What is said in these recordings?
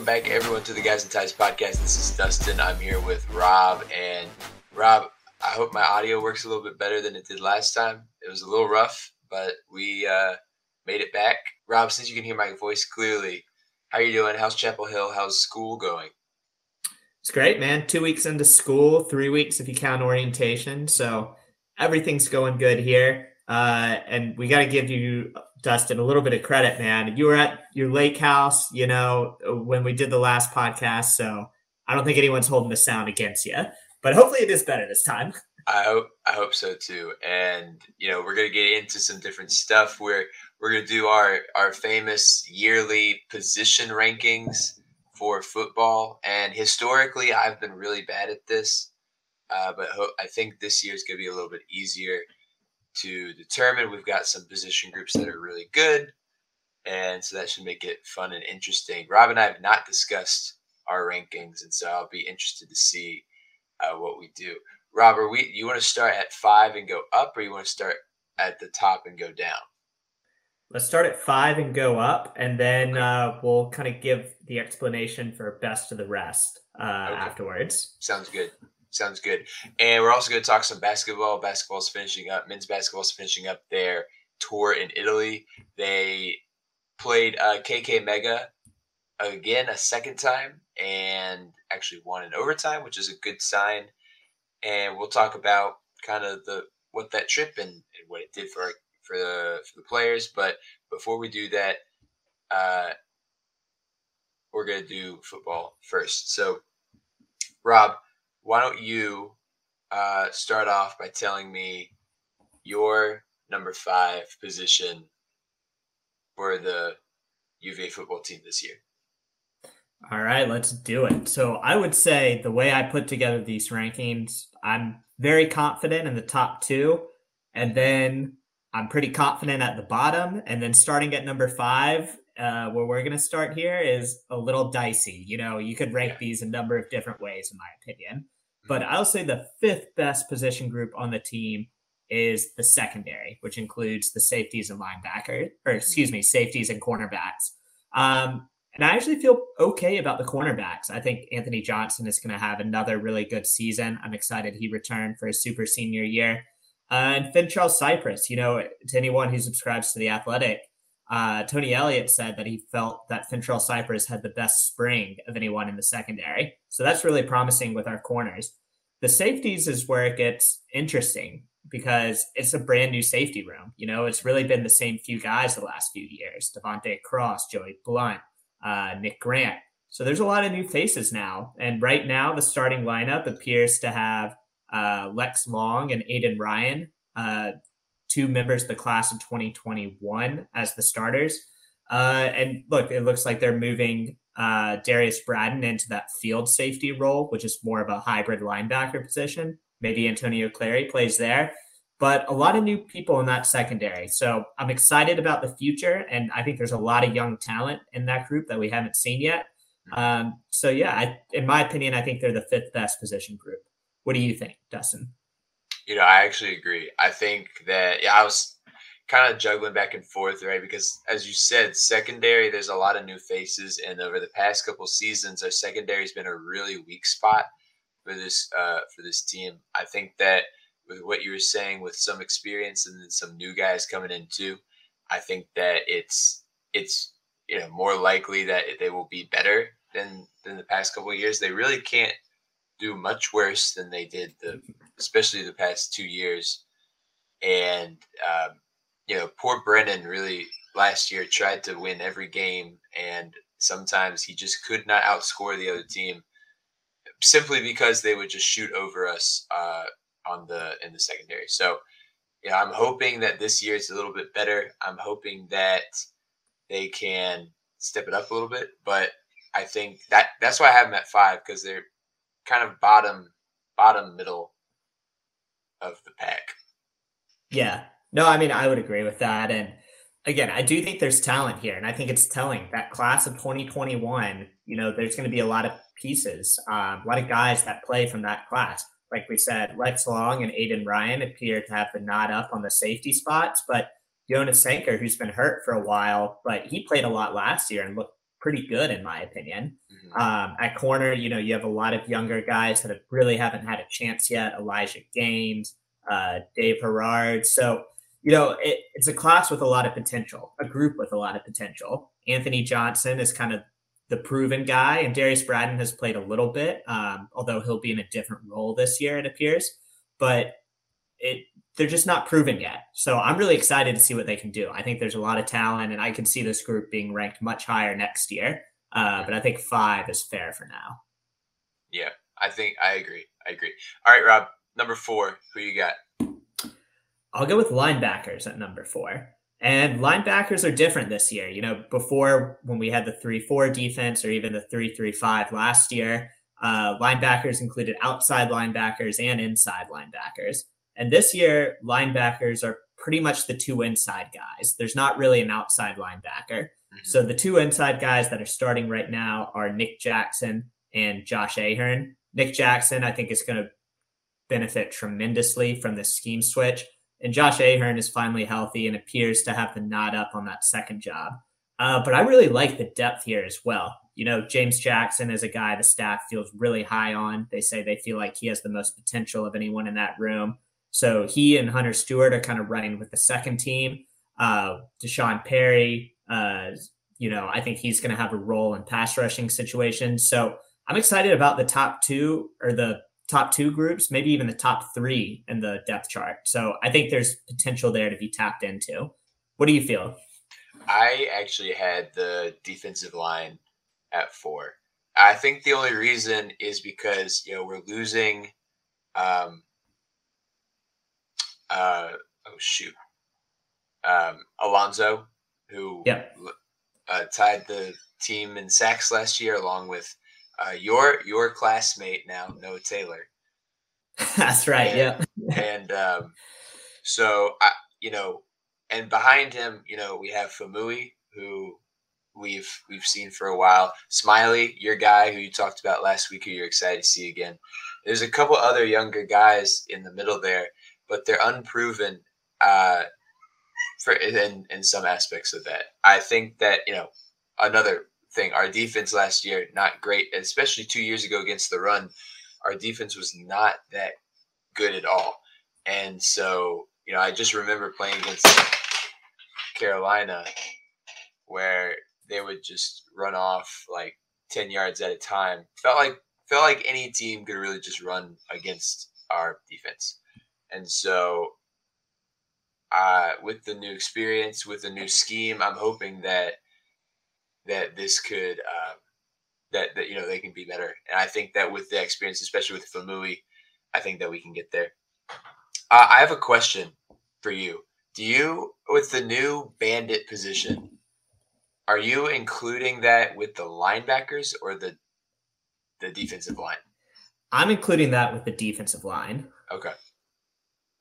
Welcome back, everyone, to the Guys and Ties podcast. This is Dustin. I'm here with Rob. And Rob, I hope my audio works a little bit better than it did last time. It was a little rough, but we uh, made it back. Rob, since you can hear my voice clearly, how are you doing? How's Chapel Hill? How's school going? It's great, man. Two weeks into school, three weeks if you count orientation. So everything's going good here. Uh, and we got to give you, Dustin, a little bit of credit, man. You were at your lake house, you know, when we did the last podcast. So I don't think anyone's holding the sound against you, but hopefully it is better this time. I hope I hope so too. And you know, we're gonna get into some different stuff. We're we're gonna do our our famous yearly position rankings for football. And historically, I've been really bad at this, uh, but ho- I think this year is gonna be a little bit easier to determine. We've got some position groups that are really good, and so that should make it fun and interesting. Rob and I have not discussed our rankings, and so I'll be interested to see uh, what we do. Robert, we you want to start at five and go up, or you want to start at the top and go down? Let's start at five and go up, and then uh, we'll kind of give the explanation for best of the rest uh, Okay. afterwards. Sounds good. Sounds good. And we're also going to talk some basketball. Basketball's finishing up. Men's basketball's finishing up their tour in Italy. They played uh, KK Mega again a second time and actually won in overtime, which is a good sign. And we'll talk about kind of the what that trip and, and what it did for for the for the players. But before we do that, uh, we're going to do football first. So, Rob, why don't you uh, start off by telling me your number five position for the UVA football team this year? All right, let's do it. So I would say the way I put together these rankings, I'm very confident in the top two, and then I'm pretty confident at the bottom, and then starting at number five, uh, where we're going to start here is a little dicey. You know, you could rank Yeah. these a number of different ways, in my opinion. But I'll say the fifth best position group on the team is the secondary, which includes the safeties and linebackers, or excuse me, safeties and cornerbacks. Um, and I actually feel okay about the cornerbacks. I think Anthony Johnson is going to have another really good season. I'm excited he returned for his super senior year. Uh, and Fentrell Cypress, you know, to anyone who subscribes to the Athletic, uh, Tony Elliott said that he felt that Fentrell Cypress had the best spring of anyone in the secondary. So that's really promising with our corners. The safeties is where it gets interesting because it's a brand new safety room. You know, it's really been the same few guys the last few years De'Vante Cross, Joey Blount, uh, Nick Grant. So there's a lot of new faces now. And right now, the starting lineup appears to have uh, Lex Long and Aiden Ryan, uh, two members of the class of 2021 as the starters. Uh, and look, it looks like they're moving uh, Darrius Bratton into that field safety role, which is more of a hybrid linebacker position. Maybe Antonio Clary plays there, but a lot of new people in that secondary. So I'm excited about the future, and I think there's a lot of young talent in that group that we haven't seen yet. Um, so yeah, I, in my opinion, I think they're the fifth best position group. What do you think, Dustin? You know, I actually agree. I think that yeah, I was kind of juggling back and forth, right? Because as you said, secondary, there's a lot of new faces, and over the past couple seasons, our secondary has been a really weak spot. for this uh, for this team. I think that with what you were saying, with some experience and then some new guys coming in too, I think that it's it's you know more likely that they will be better than than the past couple years. They really can't do much worse than they did the especially the past two years. And um, you know, poor Brennan really last year tried to win every game, and sometimes he just could not outscore the other team simply because they would just shoot over us uh, on the in the secondary. So, yeah, I'm hoping that this year it's a little bit better. I'm hoping that they can step it up a little bit, but I think that that's why I have them at five because they're kind of bottom bottom middle of the pack. Yeah. No, I mean I would agree with that. And again, I do think there's talent here, and I think it's telling that class of 2021. You know, there's going to be a lot of pieces, um, a lot of guys that play from that class. Like we said, Lex Long and Aiden Ryan appear to have the nod up on the safety spots, but Jonas Sanker, who's been hurt for a while, but he played a lot last year and looked pretty good in my opinion. Mm-hmm. Um, at corner, you know, you have a lot of younger guys that have really haven't had a chance yet. Elijah Gaines, uh, Dave Herrard. So, you know, it, it's a class with a lot of potential, a group with a lot of potential. Anthony Johnson is kind of the proven guy, and Darrius Bratton has played a little bit, um, although he'll be in a different role this year, it appears. But it they're just not proven yet. So I'm really excited to see what they can do. I think there's a lot of talent, and I can see this group being ranked much higher next year. Uh, but I think five is fair for now. Yeah, I think I agree. I agree. All right, Rob, number four, who you got? I'll go with linebackers at number four. And linebackers are different this year. You know, before when we had the 3 4 defense or even the 3 3 5 last year, uh, linebackers included outside linebackers and inside linebackers. And this year, linebackers are pretty much the two inside guys. There's not really an outside linebacker. Mm-hmm. So the two inside guys that are starting right now are Nick Jackson and Josh Ahern. Nick Jackson, I think, is going to benefit tremendously from the scheme switch. And Josh Ahern is finally healthy and appears to have the nod up on that second job. Uh, but I really like the depth here as well. You know, James Jackson is a guy the staff feels really high on. They say they feel like he has the most potential of anyone in that room. So he and Hunter Stewart are kind of running with the second team. Uh, D'Sean Perry, uh, you know, I think he's going to have a role in pass rushing situations. So I'm excited about the top two or the top two groups, maybe even the top three in the depth chart. So I think there's potential there to be tapped into. What do you feel? I actually had the defensive line at four. I think the only reason is because you know we're losing um, uh, oh shoot, um, Alonso, who yep. uh, tied the team in sacks last year, along with uh, your your classmate now, Noah Taylor. That's right. And, yeah. and um, so I, you know, and behind him, you know, we have Faumui, who we've we've seen for a while. Smiley, your guy who you talked about last week, who you're excited to see again. There's a couple other younger guys in the middle there but they're unproven uh, for in, in some aspects of that. I think that you know another thing, our defense last year not great, especially two years ago against the run. Our defense was not that good at all, and so you know I just remember playing against Carolina where they would just run off like 10 yards at a time. Felt like felt like any team could really just run against our defense. And so, uh, with the new experience, with the new scheme, I'm hoping that that this could uh, that that you know they can be better. And I think that with the experience, especially with Faumui, I think that we can get there. Uh, I have a question for you. Do you, with the new bandit position, are you including that with the linebackers or the the defensive line? I'm including that with the defensive line. Okay.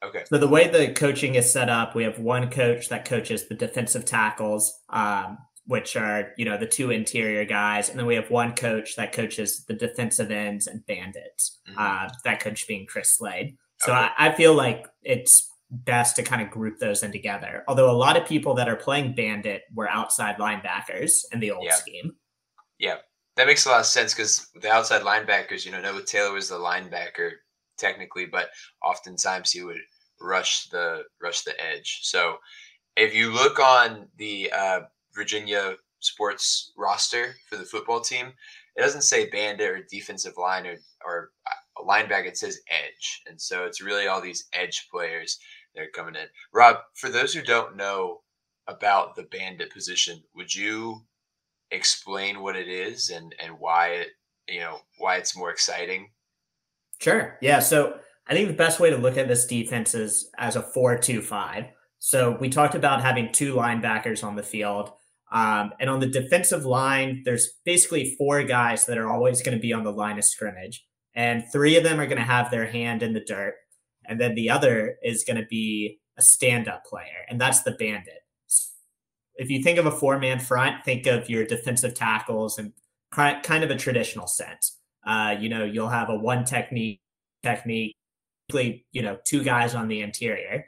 Okay. So the way the coaching is set up, we have one coach that coaches the defensive tackles, um, which are you know the two interior guys, and then we have one coach that coaches the defensive ends and bandits. Mm-hmm. Uh, that coach being Chris Slade. So okay. I, I feel like it's best to kind of group those in together. Although a lot of people that are playing bandit were outside linebackers in the old yeah. scheme. Yeah, that makes a lot of sense because the outside linebackers, you know, Noah Taylor was the linebacker technically, but oftentimes he would rush the rush the edge. So if you look on the uh, Virginia sports roster for the football team, it doesn't say bandit or defensive line or or a linebacker. It says edge, and so it's really all these edge players that are coming in. Rob, for those who don't know about the bandit position, would you explain what it is and and why it you know why it's more exciting? Sure. Yeah. So I think the best way to look at this defense is as a four-two-five. So we talked about having two linebackers on the field. Um, and on the defensive line, there's basically four guys that are always going to be on the line of scrimmage. And three of them are going to have their hand in the dirt. And then the other is going to be a stand up player, and that's the bandit. If you think of a four man front, think of your defensive tackles and kind of a traditional sense. Uh, you know, you'll have a one technique, technique, you know, two guys on the interior.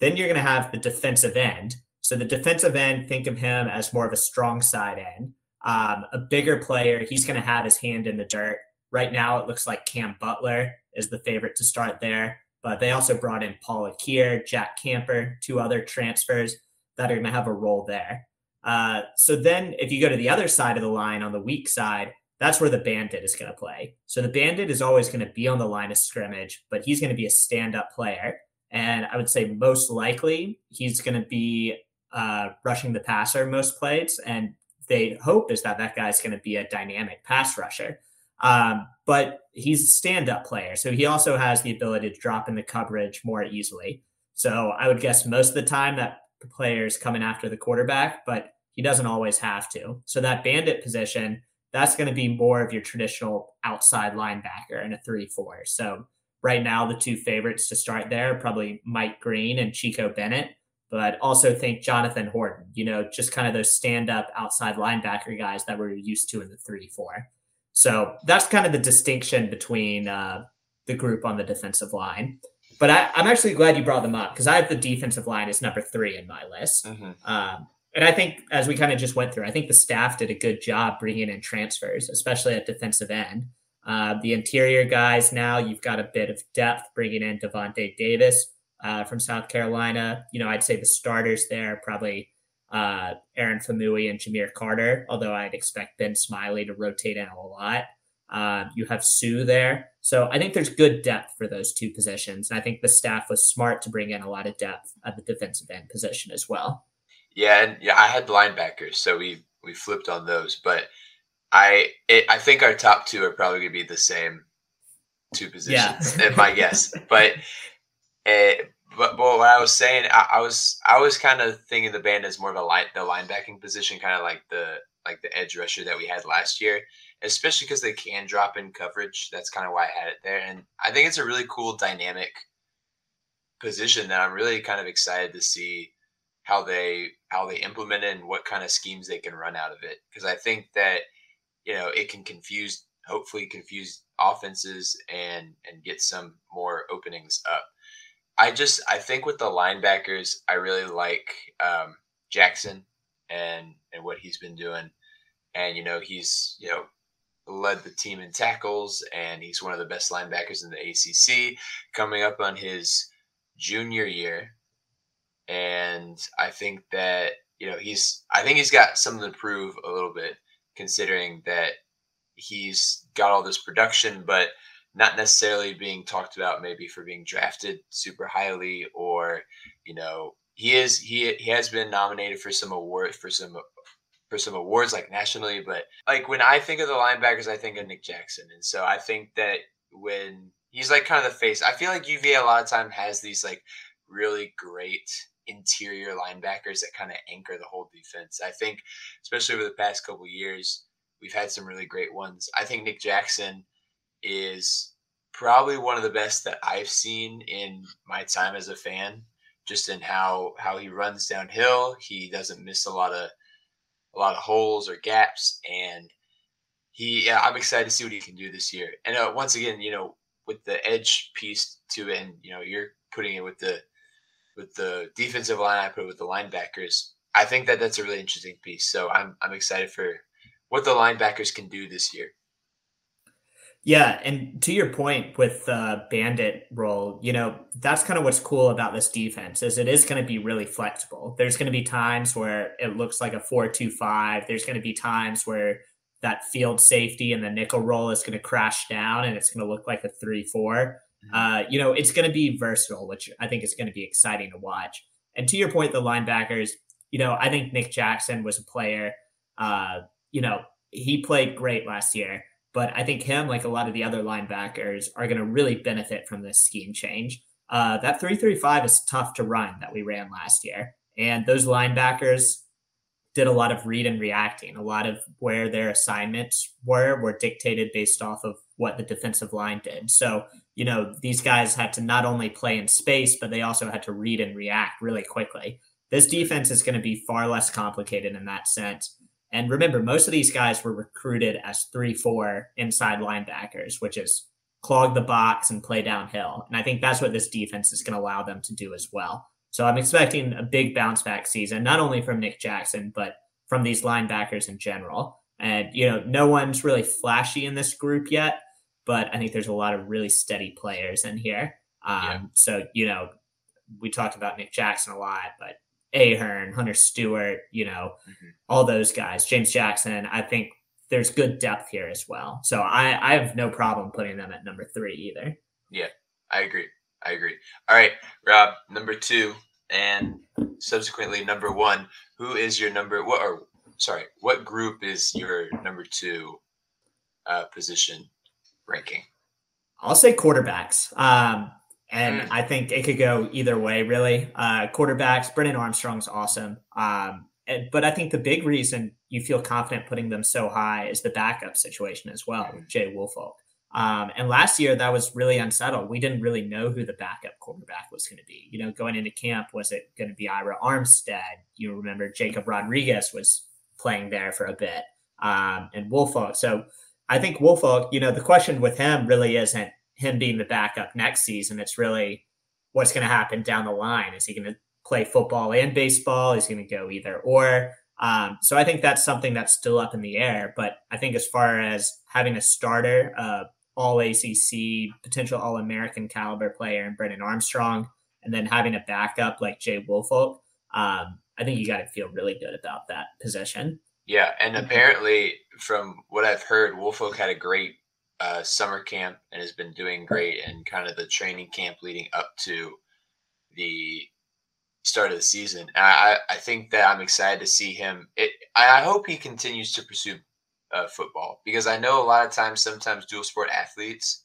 Then you're going to have the defensive end. So the defensive end, think of him as more of a strong side end, um, a bigger player. He's going to have his hand in the dirt. Right now, it looks like Cam Butler is the favorite to start there. But they also brought in Paul Akere, Jack Camper, two other transfers that are going to have a role there. Uh, so then, if you go to the other side of the line on the weak side, that's where the bandit is going to play. So the bandit is always going to be on the line of scrimmage, but he's going to be a stand up player. And I would say most likely he's going to be uh, rushing the passer most plays. And they hope is that that guy's going to be a dynamic pass rusher. Um, but he's a stand up player. So he also has the ability to drop in the coverage more easily. So I would guess most of the time that the player is coming after the quarterback, but he doesn't always have to. So that bandit position, that's going to be more of your traditional outside linebacker in a 3 4. So right now, the two favorites to start there probably Mike Green and Chico Bennett, but also think Jonathan Horton, you know, just kind of those stand up outside linebacker guys that we're used to in the 3 4. So that's kind of the distinction between uh, the group on the defensive line. But I, am actually glad you brought them up because I have the defensive line as number three in my list. Mm-hmm. Um, and I think, as we kind of just went through, I think the staff did a good job bringing in transfers, especially at defensive end. Uh, the interior guys now, you've got a bit of depth bringing in Devontae Davis uh, from South Carolina. You know, I'd say the starters there probably uh, Aaron Faumui and Jahmeer Carter, although I'd expect Ben Smiley to rotate in a lot. Um, you have Sue there. So I think there's good depth for those two positions. And I think the staff was smart to bring in a lot of depth at the defensive end position as well. Yeah, and yeah, I had linebackers, so we we flipped on those. But I it, I think our top two are probably going to be the same two positions, yeah. my guess. But uh, but, but what I was saying, I, I was I was kind of thinking the band as more of a line the linebacking position, kind of like the like the edge rusher that we had last year, especially because they can drop in coverage. That's kind of why I had it there, and I think it's a really cool dynamic position that I'm really kind of excited to see how they how they implement it and what kind of schemes they can run out of it. Because I think that you know it can confuse, hopefully confuse offenses and and get some more openings up. I just I think with the linebackers, I really like um, Jackson and and what he's been doing, and you know he's you know led the team in tackles, and he's one of the best linebackers in the ACC, coming up on his junior year, and I think that you know he's I think he's got something to prove a little bit, considering that he's got all this production, but not necessarily being talked about maybe for being drafted super highly or you know he is he he has been nominated for some award for some for some awards like nationally but like when i think of the linebackers i think of nick jackson. And so i think that when he's like kind of the face i feel like uva a lot of time has these like really great interior linebackers that kind of anchor the whole defense i think especially over the past couple years we've had some really great ones i think nick jackson is probably one of the best that I've seen in my time as a fan. Just in how how he runs downhill, he doesn't miss a lot of a lot of holes or gaps, and he. Yeah, I'm excited to see what he can do this year. And uh, once again, you know, with the edge piece to it, and you know, you're putting it with the with the defensive line. I put with the linebackers. I think that that's a really interesting piece. So I'm I'm excited for what the linebackers can do this year. Yeah, and to your point with the bandit role, you know, that's kind of what's cool about this defense is it is going to be really flexible. There's going to be times where it looks like a 4-2-5. There's going to be times where that field safety and the nickel roll is going to crash down and it's going to look like a 3-4. Uh, you know, it's going to be versatile, which I think is going to be exciting to watch. And to your point, the linebackers, you know, I think Nick Jackson was a player. Uh, you know, he played great last year, but I think him, like a lot of the other linebackers, are going to really benefit from this scheme change. Uh, that 335 is tough to run that we ran last year. And those linebackers did a lot of read and reacting. A lot of where their assignments were were dictated based off of what the defensive line did. So, you know, these guys had to not only play in space, but they also had to read and react really quickly. This defense is going to be far less complicated in that sense. And remember, most of these guys were recruited as 3 4 inside linebackers, which is clog the box and play downhill. And I think that's what this defense is going to allow them to do as well. So I'm expecting a big bounce back season, not only from Nick Jackson, but from these linebackers in general. And, you know, no one's really flashy in this group yet, but I think there's a lot of really steady players in here. Um, yeah. So, you know, we talked about Nick Jackson a lot, but Ahern, Hunter Stewart, you know, mm-hmm. all those guys, James Jackson, I think there's good depth here as well. So I, I have no problem putting them at number three either. Yeah, I agree. I agree. All right, Rob, number two, and subsequently number one. Who is your number? What or sorry, what group is your number two uh, position ranking? I'll say quarterbacks. Um, and mm. I think it could go either way, really. Uh, quarterbacks, Brennan Armstrong's awesome. Um, and, but I think the big reason you feel confident putting them so high is the backup situation as well with Jay Woolfolk. Um, and last year that was really unsettled. We didn't really know who the backup quarterback was going to be. You know, going into camp, was it going to be Ira Armstead? You remember Jacob Rodriguez was playing there for a bit, um, and Woolfolk. So I think Woolfolk, you know, the question with him really isn't him being the backup next season. It's really what's going to happen down the line. Is he going to play football and baseball? Is he going to go either or? Um, so I think that's something that's still up in the air. But I think as far as having a starter, uh, all ACC, potential All American caliber player in Brennan Armstrong, and then having a backup like Jay Woolfolk, um, I think you got to feel really good about that position. Yeah, and apparently, from what I've heard, Woolfolk had a great uh, summer camp and has been doing great in kind of the training camp leading up to the start of the season. I, I think that I'm excited to see him. It, I hope he continues to pursue uh, football because I know a lot of times, sometimes dual sport athletes,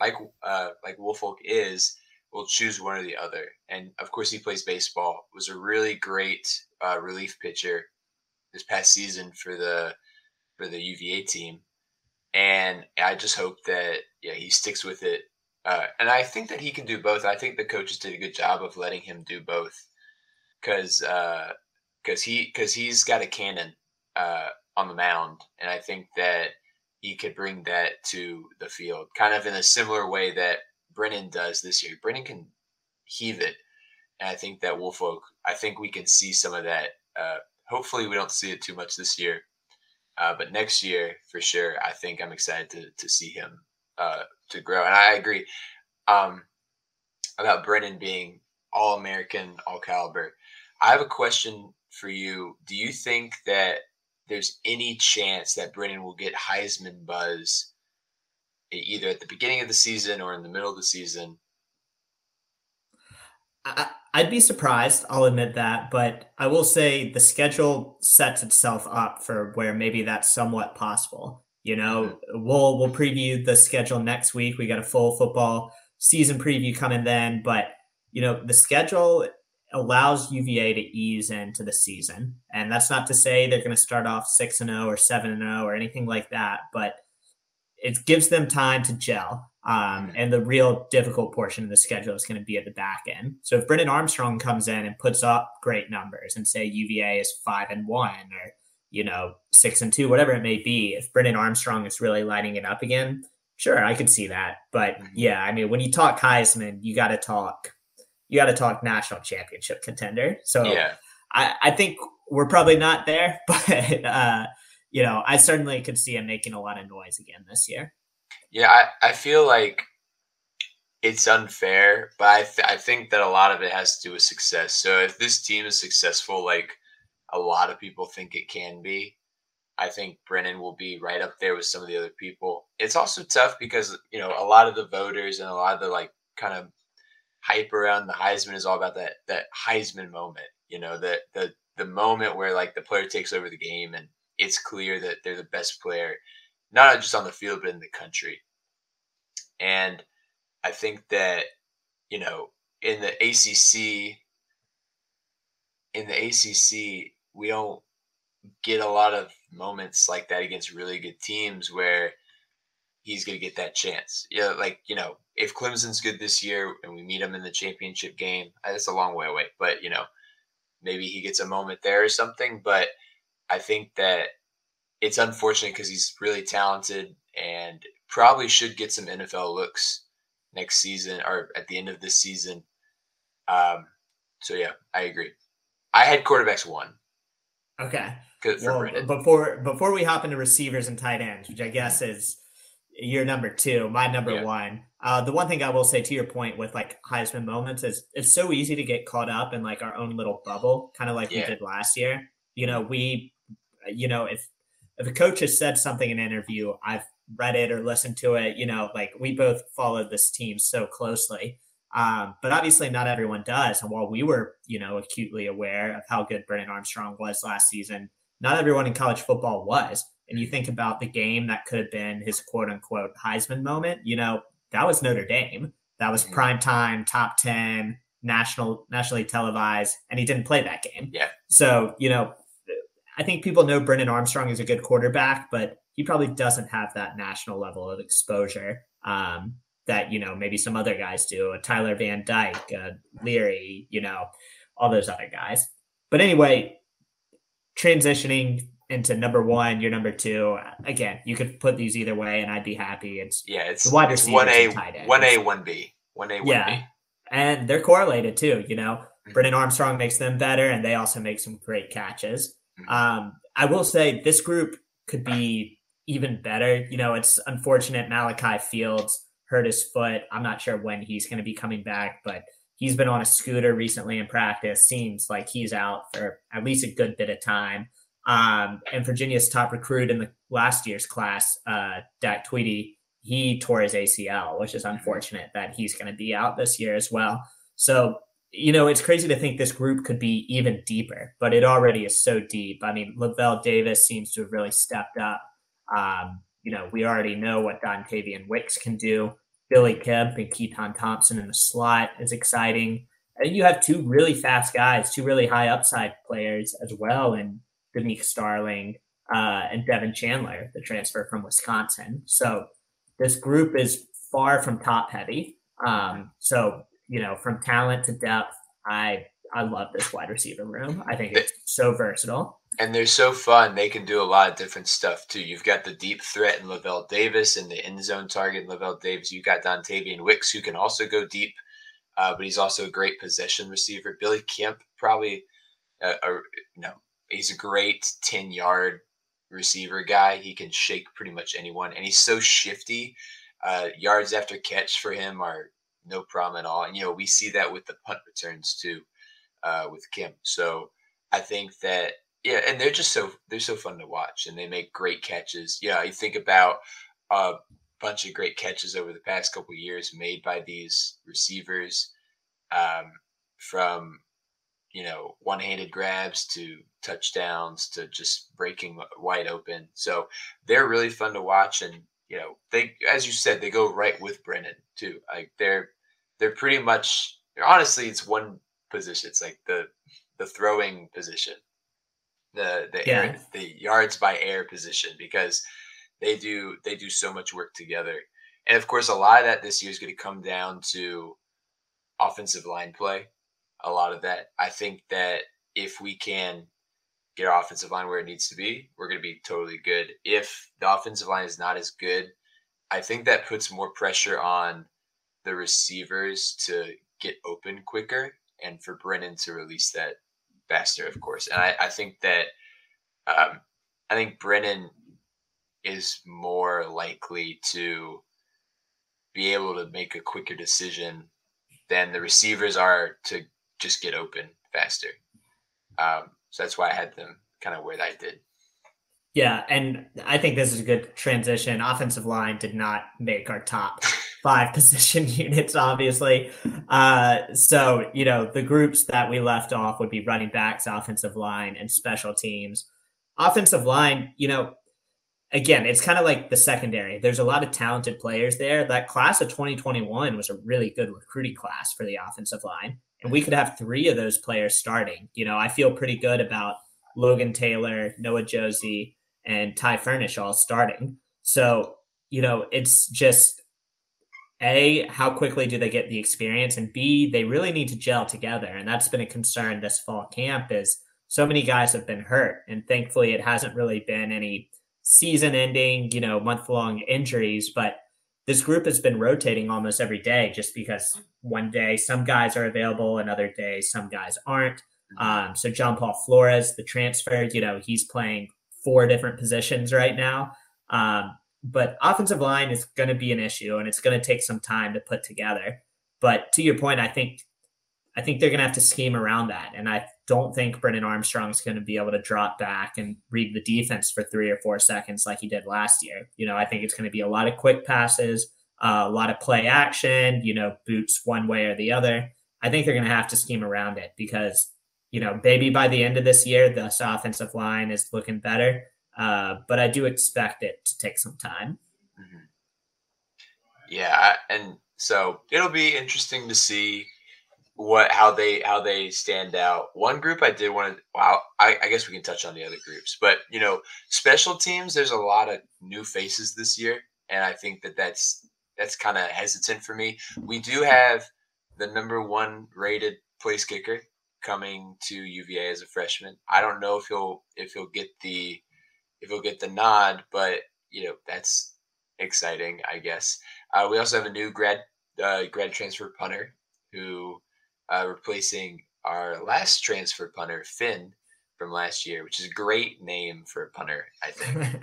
like uh, like Woolfolk is, will choose one or the other. And of course, he plays baseball. Was a really great uh, relief pitcher this past season for the for the UVA team, and I just hope that yeah he sticks with it. Uh, and I think that he can do both. I think the coaches did a good job of letting him do both because because uh, he because he's got a cannon uh, on the mound, and I think that he could bring that to the field, kind of in a similar way that Brennan does this year. Brennan can heave it, and I think that Woolfolk. I think we can see some of that. Hopefully, we don't see it too much this year, uh, but next year for sure. I think I'm excited to to see him uh, to grow, and I agree um, about Brennan being all American, all caliber. I have a question for you. Do you think that there's any chance that Brennan will get Heisman buzz either at the beginning of the season or in the middle of the season? I, would be surprised. I'll admit that, but I will say the schedule sets itself up for where maybe that's somewhat possible. You know, mm-hmm. we'll we'll preview the schedule next week. We got a full football season preview coming then, but you know the schedule allows UVA to ease into the season. And that's not to say they're going to start off 6 and 0 or 7 and 0 or anything like that, but it gives them time to gel. Um, and the real difficult portion of the schedule is going to be at the back end. So if Brennan Armstrong comes in and puts up great numbers and say UVA is 5 and 1 or you know, 6 and 2, whatever it may be, if Brennan Armstrong is really lighting it up again, sure, I could see that. But mm-hmm. yeah, I mean, when you talk Heisman, you got to talk you got to talk national championship contender. So yeah. I, I think we're probably not there, but uh, you know, I certainly could see him making a lot of noise again this year. Yeah, I, I feel like it's unfair, but I, th- I think that a lot of it has to do with success. So if this team is successful, like a lot of people think it can be, I think Brennan will be right up there with some of the other people. It's also tough because, you know, a lot of the voters and a lot of the like kind of hype around the Heisman is all about that that Heisman moment. You know, the the the moment where like the player takes over the game and it's clear that they're the best player, not just on the field but in the country. And I think that you know in the ACC, in the ACC, we don't get a lot of moments like that against really good teams where he's going to get that chance. Yeah, like you know, if Clemson's good this year and we meet him in the championship game, that's a long way away. But you know, maybe he gets a moment there or something. But I think that it's unfortunate because he's really talented and probably should get some NFL looks next season or at the end of this season. Um, so yeah, I agree. I had quarterbacks one. Okay. Well, before before we hop into receivers and tight ends, which I guess is your number two, my number yeah. one. Uh, the one thing I will say to your point with like Heisman moments is it's so easy to get caught up in like our own little bubble, kind of like yeah. we did last year. You know, we, you know, if if a coach has said something in an interview, I've read it or listened to it. You know, like we both followed this team so closely. Um, but obviously, not everyone does. And while we were, you know, acutely aware of how good Brennan Armstrong was last season, not everyone in college football was. And you think about the game that could have been his quote unquote Heisman moment, you know, that was Notre Dame. That was mm-hmm. prime time, top 10, national, nationally televised, and he didn't play that game. Yeah. So, you know, I think people know Brennan Armstrong is a good quarterback, but he probably doesn't have that national level of exposure um, that, you know, maybe some other guys do. A Tyler Van Dyke, Leary, you know, all those other guys. But anyway, transitioning into number one, you're number two. Again, you could put these either way, and I'd be happy. It's yeah, it's wide receiver, one A, one A, one B, one A, one yeah. B. And they're correlated too. You know, mm-hmm. Brennan Armstrong makes them better, and they also make some great catches. Mm-hmm. Um, I will say this group could be even better. You know, it's unfortunate Malachi Fields hurt his foot. I'm not sure when he's going to be coming back, but he's been on a scooter recently in practice. Seems like he's out for at least a good bit of time. Um, and Virginia's top recruit in the last year's class, uh, Dak Twitty, he tore his ACL, which is unfortunate that he's going to be out this year as well. So, you know, it's crazy to think this group could be even deeper, but it already is so deep. I mean, Lavel Davis seems to have really stepped up. Um, you know, we already know what Dontayvion Wicks can do. Billy Kemp and Keytaon Thompson in the slot is exciting. And you have two really fast guys, two really high upside players as well, and Demick Starling uh, and Devin Chandler, the transfer from Wisconsin. So this group is far from top heavy. Um, so you know, from talent to depth, I I love this wide receiver room. I think it's so versatile. And they're so fun. They can do a lot of different stuff too. You've got the deep threat in Lavel Davis and the end zone target in Lavel Davis. You've got Dontayvion Wicks who can also go deep, uh, but he's also a great possession receiver. Billy Kemp probably, uh, a, you know, he's a great ten yard receiver guy. He can shake pretty much anyone, and he's so shifty. Uh, yards after catch for him are no problem at all. And you know we see that with the punt returns too uh, with Kim. So I think that yeah, and they're just so they're so fun to watch, and they make great catches. Yeah, you think about a bunch of great catches over the past couple years made by these receivers, um, from you know one-handed grabs to touchdowns to just breaking wide open. So they're really fun to watch, and you know they, as you said, they go right with Brennan too. Like they're they're pretty much honestly, it's one position. It's like the the throwing position, the the yeah. air, the yards by air position because they do they do so much work together. And of course, a lot of that this year is going to come down to offensive line play. A lot of that, I think that if we can get our offensive line where it needs to be, we're going to be totally good. If the offensive line is not as good, I think that puts more pressure on the receivers to get open quicker and for Brennan to release that faster, of course. And I, I think that um, I think Brennan is more likely to be able to make a quicker decision than the receivers are to just get open faster. Um, so that's why I had them kind of where I did. Yeah, and I think this is a good transition. Offensive line did not make our top five position units, obviously. Uh, so, you know, the groups that we left off would be running backs, offensive line, and special teams. Offensive line, you know, again, it's kind of like the secondary. There's a lot of talented players there. That class of 2021 was a really good recruiting class for the offensive line. And we could have three of those players starting. You know, I feel pretty good about Logan Taylor, Noah Josey, and Ty Furnish all starting. So, you know, it's just A, how quickly do they get the experience? And B, they really need to gel together. And that's been a concern this fall camp is so many guys have been hurt. And thankfully it hasn't really been any season ending, you know, month long injuries, but this group has been rotating almost every day just because one day some guys are available, another day some guys aren't. Mm-hmm. Um, so John Paul Flores, the transfer, you know, he's playing four different positions right now. Um, but offensive line is going to be an issue, and it's going to take some time to put together. But to your point, I think I think they're going to have to scheme around that, and I don't think Brennan Armstrong's going to be able to drop back and read the defense for three or four seconds like he did last year. You know, I think it's going to be a lot of quick passes, uh, a lot of play action. You know, boots one way or the other. I think they're going to have to scheme around it because you know, maybe by the end of this year, this offensive line is looking better. Uh, but I do expect it to take some time. Mm-hmm. Yeah, and so it'll be interesting to see what how they how they stand out. One group I did want to I, I guess we can touch on the other groups, but you know, special teams. There's a lot of new faces this year, and I think that that's that's kind of hesitant for me. We do have the number one rated place kicker coming to UVA as a freshman. I don't know if he'll if he'll get the if he'll get the nod, but you know that's exciting, I guess. Uh, we also have a new grad uh, grad transfer punter who uh, replacing our last transfer punter Finn from last year, which is a great name for a punter, I think.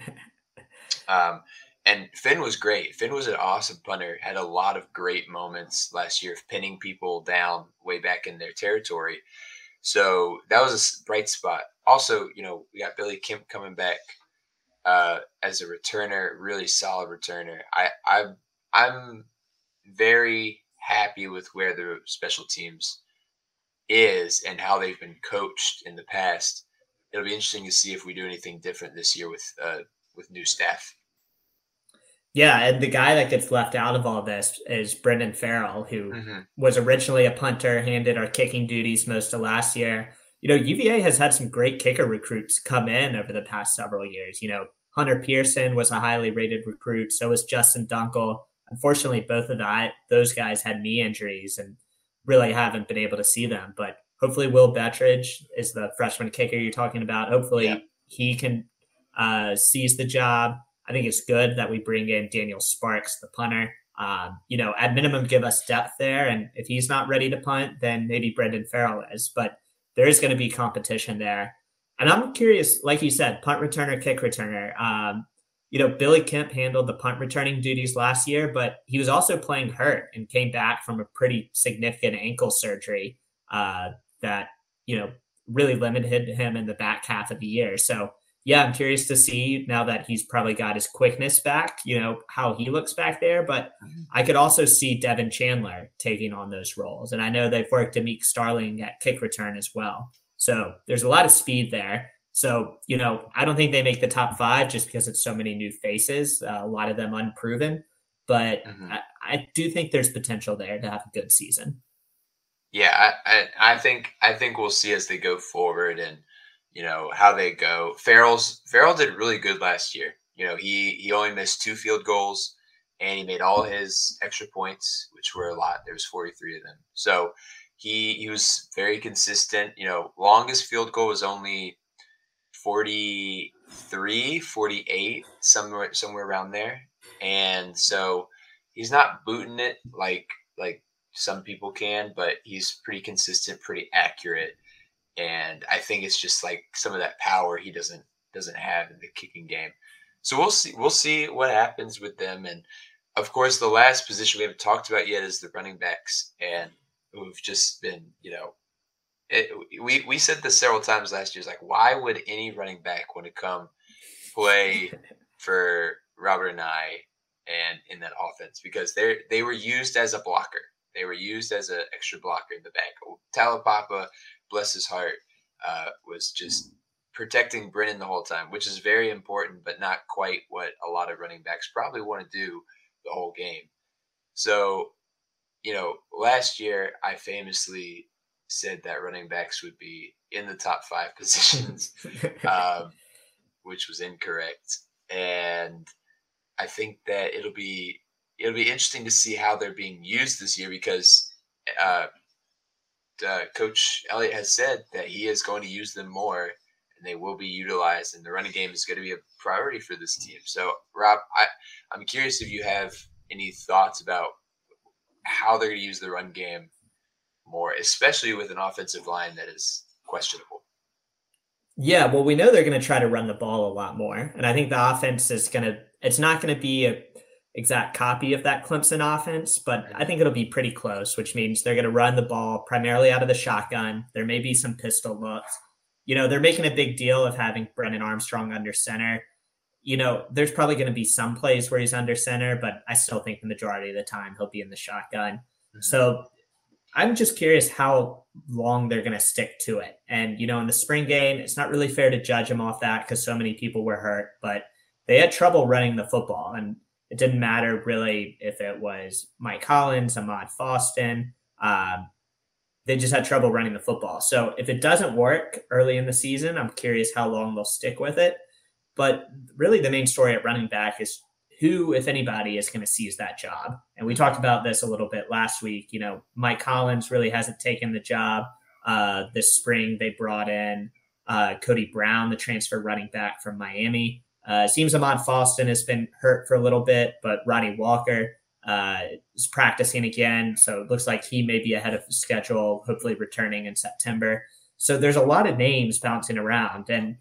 um, and Finn was great. Finn was an awesome punter. Had a lot of great moments last year of pinning people down way back in their territory. So that was a bright spot. Also, you know, we got Billy Kemp coming back uh, as a returner, really solid returner. I, I I'm very happy with where the special teams is and how they've been coached in the past. It'll be interesting to see if we do anything different this year with uh, with new staff. Yeah, and the guy that gets left out of all this is Brendan Farrell, who mm-hmm. was originally a punter, handed our kicking duties most of last year. You know, UVA has had some great kicker recruits come in over the past several years. You know, Hunter Pearson was a highly rated recruit, so was Justin Duenkel. Unfortunately, both of that those guys had knee injuries and really haven't been able to see them. But hopefully, Will Bettridge is the freshman kicker you're talking about. Hopefully, yeah. he can uh, seize the job I think it's good that we bring in Daniel Sparks, the punter. Um, you know, at minimum, give us depth there. And if he's not ready to punt, then maybe Brendan Farrell is. But there is going to be competition there. And I'm curious, like you said, punt returner, kick returner. Um, you know, Billy Kemp handled the punt returning duties last year, but he was also playing hurt and came back from a pretty significant ankle surgery uh, that, you know, really limited him in the back half of the year. So yeah, I'm curious to see now that he's probably got his quickness back, you know, how he looks back there. But mm-hmm. I could also see Devin Chandler taking on those roles. And I know they've worked Meek Starling at kick return as well. So there's a lot of speed there. So, you know, I don't think they make the top five just because it's so many new faces, uh, a lot of them unproven. But mm-hmm. I, I, do think there's potential there to have a good season. Yeah, I, I, I think I think we'll see as they go forward and – you know how they go. Farrell's Farrell did really good last year. You know he he only missed two field goals and he made all his extra points, which were a lot. There was 43 of them. So he he was very consistent. You know, longest field goal was only 43, 48, somewhere somewhere around there. And so he's not booting it like like some people can, but he's pretty consistent, pretty accurate and I think it's just like some of that power he doesn't doesn't have in the kicking game. So we'll see. We'll see what happens with them. And of course, the last position we haven't talked about yet is the running backs, and who've just been, you know, it, we we said this several times last year. It's like, why would any running back want to come play for Robert Anae and in that offense because they they were used as a blocker. They were used as an extra blocker in the back. Taulapapa, bless his heart, uh, was just protecting Brennan the whole time, which is very important, but not quite what a lot of running backs probably want to do the whole game. So, you know, last year I famously said that running backs would be in the top five positions, um, which was incorrect. And I think that it'll be it'll be interesting to see how they're being used this year because uh, uh, Coach Elliott has said that he is going to use them more and they will be utilized, and the running game is going to be a priority for this team. So, Rob, I, I'm curious if you have any thoughts about how they're going to use the run game more, especially with an offensive line that is questionable. Yeah, well, we know they're going to try to run the ball a lot more, and I think the offense is going to. It's not going to be a exact copy of that Clemson offense, but I think it'll be pretty close, which means they're going to run the ball primarily out of the shotgun. There may be some pistol looks. You know, they're making a big deal of having Brennan Armstrong under center. You know, there's probably going to be some plays where he's under center, but I still think the majority of the time he'll be in the shotgun. Mm-hmm. So I'm just curious how long they're going to stick to it. And, you know, in the spring game, it's not really fair to judge them off that because so many people were hurt, but they had trouble running the football. And it didn't matter really if it was Mike Hollins, Amaad Foston. Um, they just had trouble running the football. So if it doesn't work early in the season, I'm curious how long they'll stick with it. But really, the main story at running back is who, if anybody, is going to seize that job. And we talked about this a little bit last week. You know, Mike Hollins really hasn't taken the job. Uh, this spring, they brought in uh, Cody Brown, the transfer running back from Miami. Uh, seems Amaad Foston has been hurt for a little bit, but Ronnie Walker uh, is practicing again. So it looks like he may be ahead of schedule, hopefully returning in September. So there's a lot of names bouncing around. And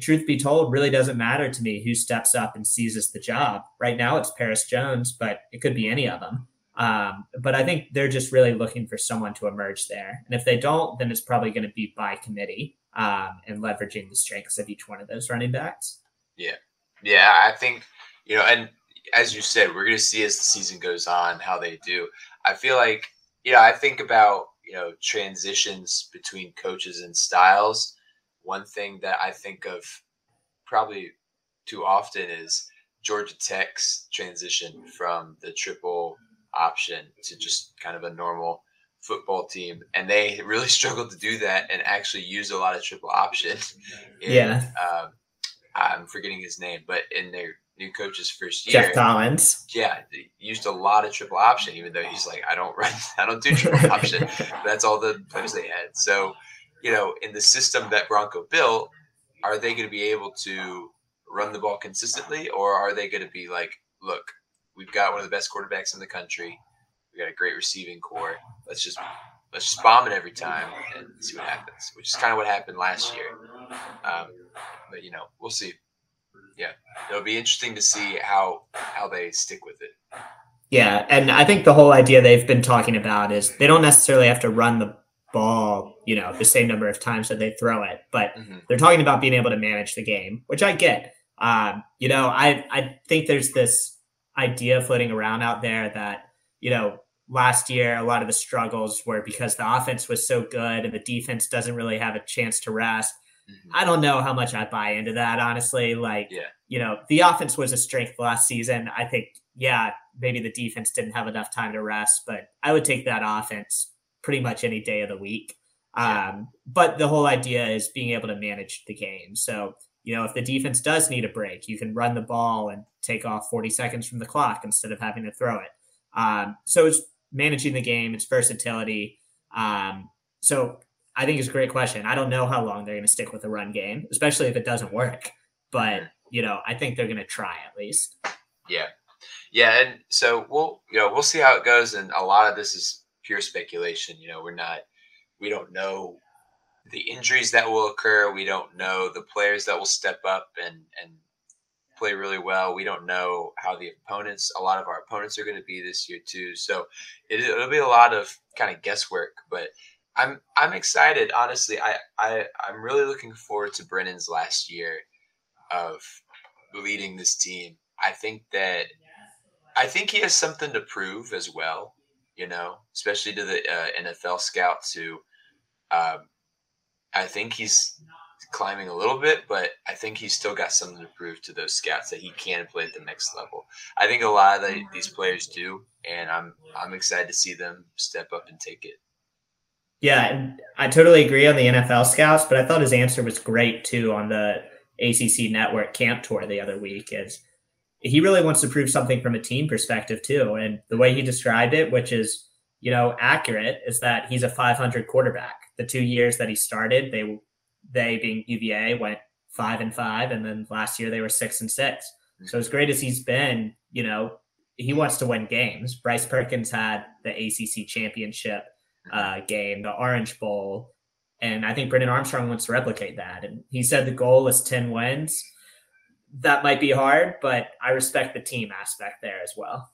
truth be told, really doesn't matter to me who steps up and seizes the job. Right now, it's Perris Jones, but it could be any of them. Um, but I think they're just really looking for someone to emerge there. And if they don't, then it's probably going to be by committee um, and leveraging the strengths of each one of those running backs. Yeah. Yeah. I think, you know, and as you said, we're going to see as the season goes on how they do. I feel like, you know, I think about, you know, transitions between coaches and styles one thing that I think of probably too often is Georgia Tech's transition from the triple option to just kind of a normal football team, and they really struggled to do that and actually use a lot of triple option. In, yeah, um, I'm forgetting his name, but in their new coach's first year, Geoff Collins. Yeah, used a lot of triple option, even though he's like, I don't run, I don't do triple option. That's all the players they had. So you know, in the system that Bronco built, are they going to be able to run the ball consistently, or are they going to be like, look, we've got one of the best quarterbacks in the country, we got a great receiving core, let's just let's just bomb it every time and see what happens, which is kind of what happened last year. Um, but you know, we'll see. Yeah, it'll be interesting to see how how they stick with it. Yeah, and I think the whole idea they've been talking about is they don't necessarily have to run the ball, you know, the same number of times that they throw it. But mm-hmm. they're talking about being able to manage the game, which I get. Um, you know, I I think there's this idea floating around out there that, you know, last year a lot of the struggles were because the offense was so good and the defense doesn't really have a chance to rest. Mm-hmm. I don't know how much I buy into that, honestly. Like, yeah. you know, the offense was a strength last season. I think, yeah, maybe the defense didn't have enough time to rest, but I would take that offense pretty much any day of the week. Um, but the whole idea is being able to manage the game. So, you know, if the defense does need a break, you can run the ball and take off 40 seconds from the clock instead of having to throw it. Um, so it's managing the game, it's versatility. Um, so I think it's a great question. I don't know how long they're going to stick with the run game, especially if it doesn't work. But, you know, I think they're going to try at least. Yeah. Yeah. And so we'll, you know, we'll see how it goes. And a lot of this is pure speculation. You know, we're not, we don't know the injuries that will occur. We don't know the players that will step up and and play really well. We don't know how the opponents, a lot of our opponents are going to be this year too. So it, will be a lot of kind of guesswork, but I'm I'm excited. Honestly, I I I'm really looking forward to Brennan's last year of leading this team. I think that I think he has something to prove as well. You know, especially to the uh, NFL scouts who. Um, I think he's climbing a little bit, but I think he's still got something to prove to those scouts that he can play at the next level. I think a lot of the, these players do, and I'm I'm excited to see them step up and take it. Yeah, I totally agree on the NFL scouts, but I thought his answer was great too on the ACC Network camp tour the other week. Is he really wants to prove something from a team perspective too, and the way he described it, which is you know accurate, is that he's a 500 quarterback. The two years that he started, they they being UVA went five and five, and then last year they were six and 6 So as great as he's been, you know, he wants to win games. Bryce Perkins had the ACC championship uh, game, the Orange Bowl, and I think Brennan Armstrong wants to replicate that. And he said the goal is ten wins. That might be hard, but I respect the team aspect there as well.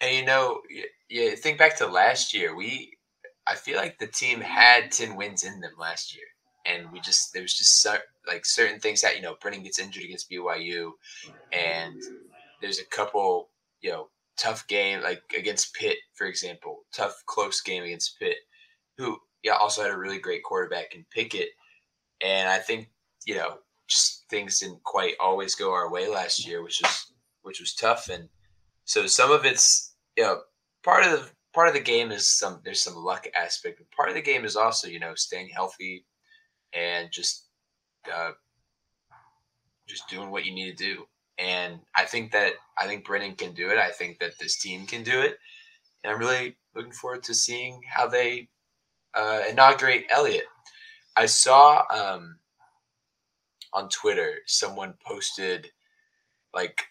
And you know, you think back to last year, we I feel like the team had ten wins in them last year and we just there was just like certain things that you know Brennan gets injured against BYU, and there's a couple you know tough game like against Pitt for example, tough close game against Pitt, who yeah also had a really great quarterback in Pickett, and I think you know just things didn't quite always go our way last year, which was which was tough, and so some of it's you know part of the part of the game is some there's some luck aspect, but part of the game is also you know staying healthy and just uh, just doing what you need to do. And I think that I think Brennan can do it. I think that this team can do it. And I'm really looking forward to seeing how they uh, inaugurate Elliott. I saw um, on Twitter someone posted like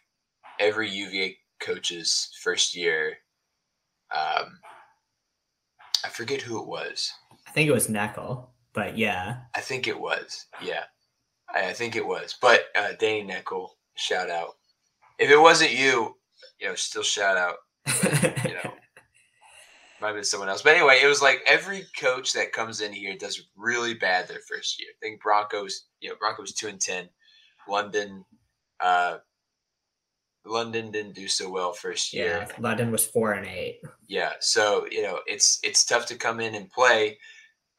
every UVA coach's first year. Um, I forget who it was. I think it was Neckel. But yeah, I think it was. Yeah, I, I think it was. But uh, Danny Neckel, shout out. If it wasn't you, you know, still shout out. you know, might have been someone else. But anyway, it was like every coach that comes in here does really bad their first year. I think Broncos, you know, Broncos two and ten. London, uh, London didn't do so well first year. Yeah, London was four and eight. Yeah, so you know it's it's tough to come in and play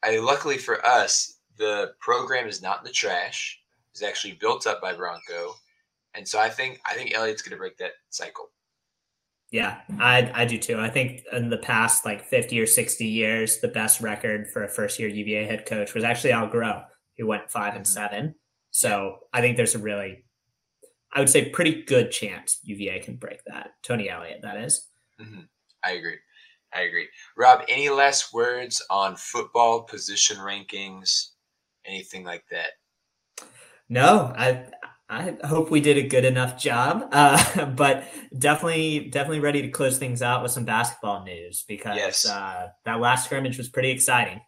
I luckily for us, the program is not in the trash. It's actually built up by Bronco, and so I think I think Elliott's going to break that cycle. Yeah, I I do too. I think in the past like fifty or sixty years, the best record for a first year UVA head coach was actually Al Groh, who went 5 and mm-hmm. seven. So I think there's a really, I would say, pretty good chance UVA can break that. Tony Elliott, that is. Mm-hmm. I agree. I agree. Rob, any last words on football position rankings, anything like that? No, I I hope we did a good enough job, uh, but definitely definitely ready to close things out with some basketball news because yes. uh, that last scrimmage was pretty exciting.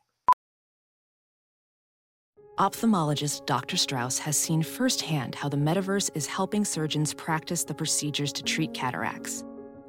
Ophthalmologist Dr. Strauss has seen firsthand how the metaverse is helping surgeons practice the procedures to treat cataracts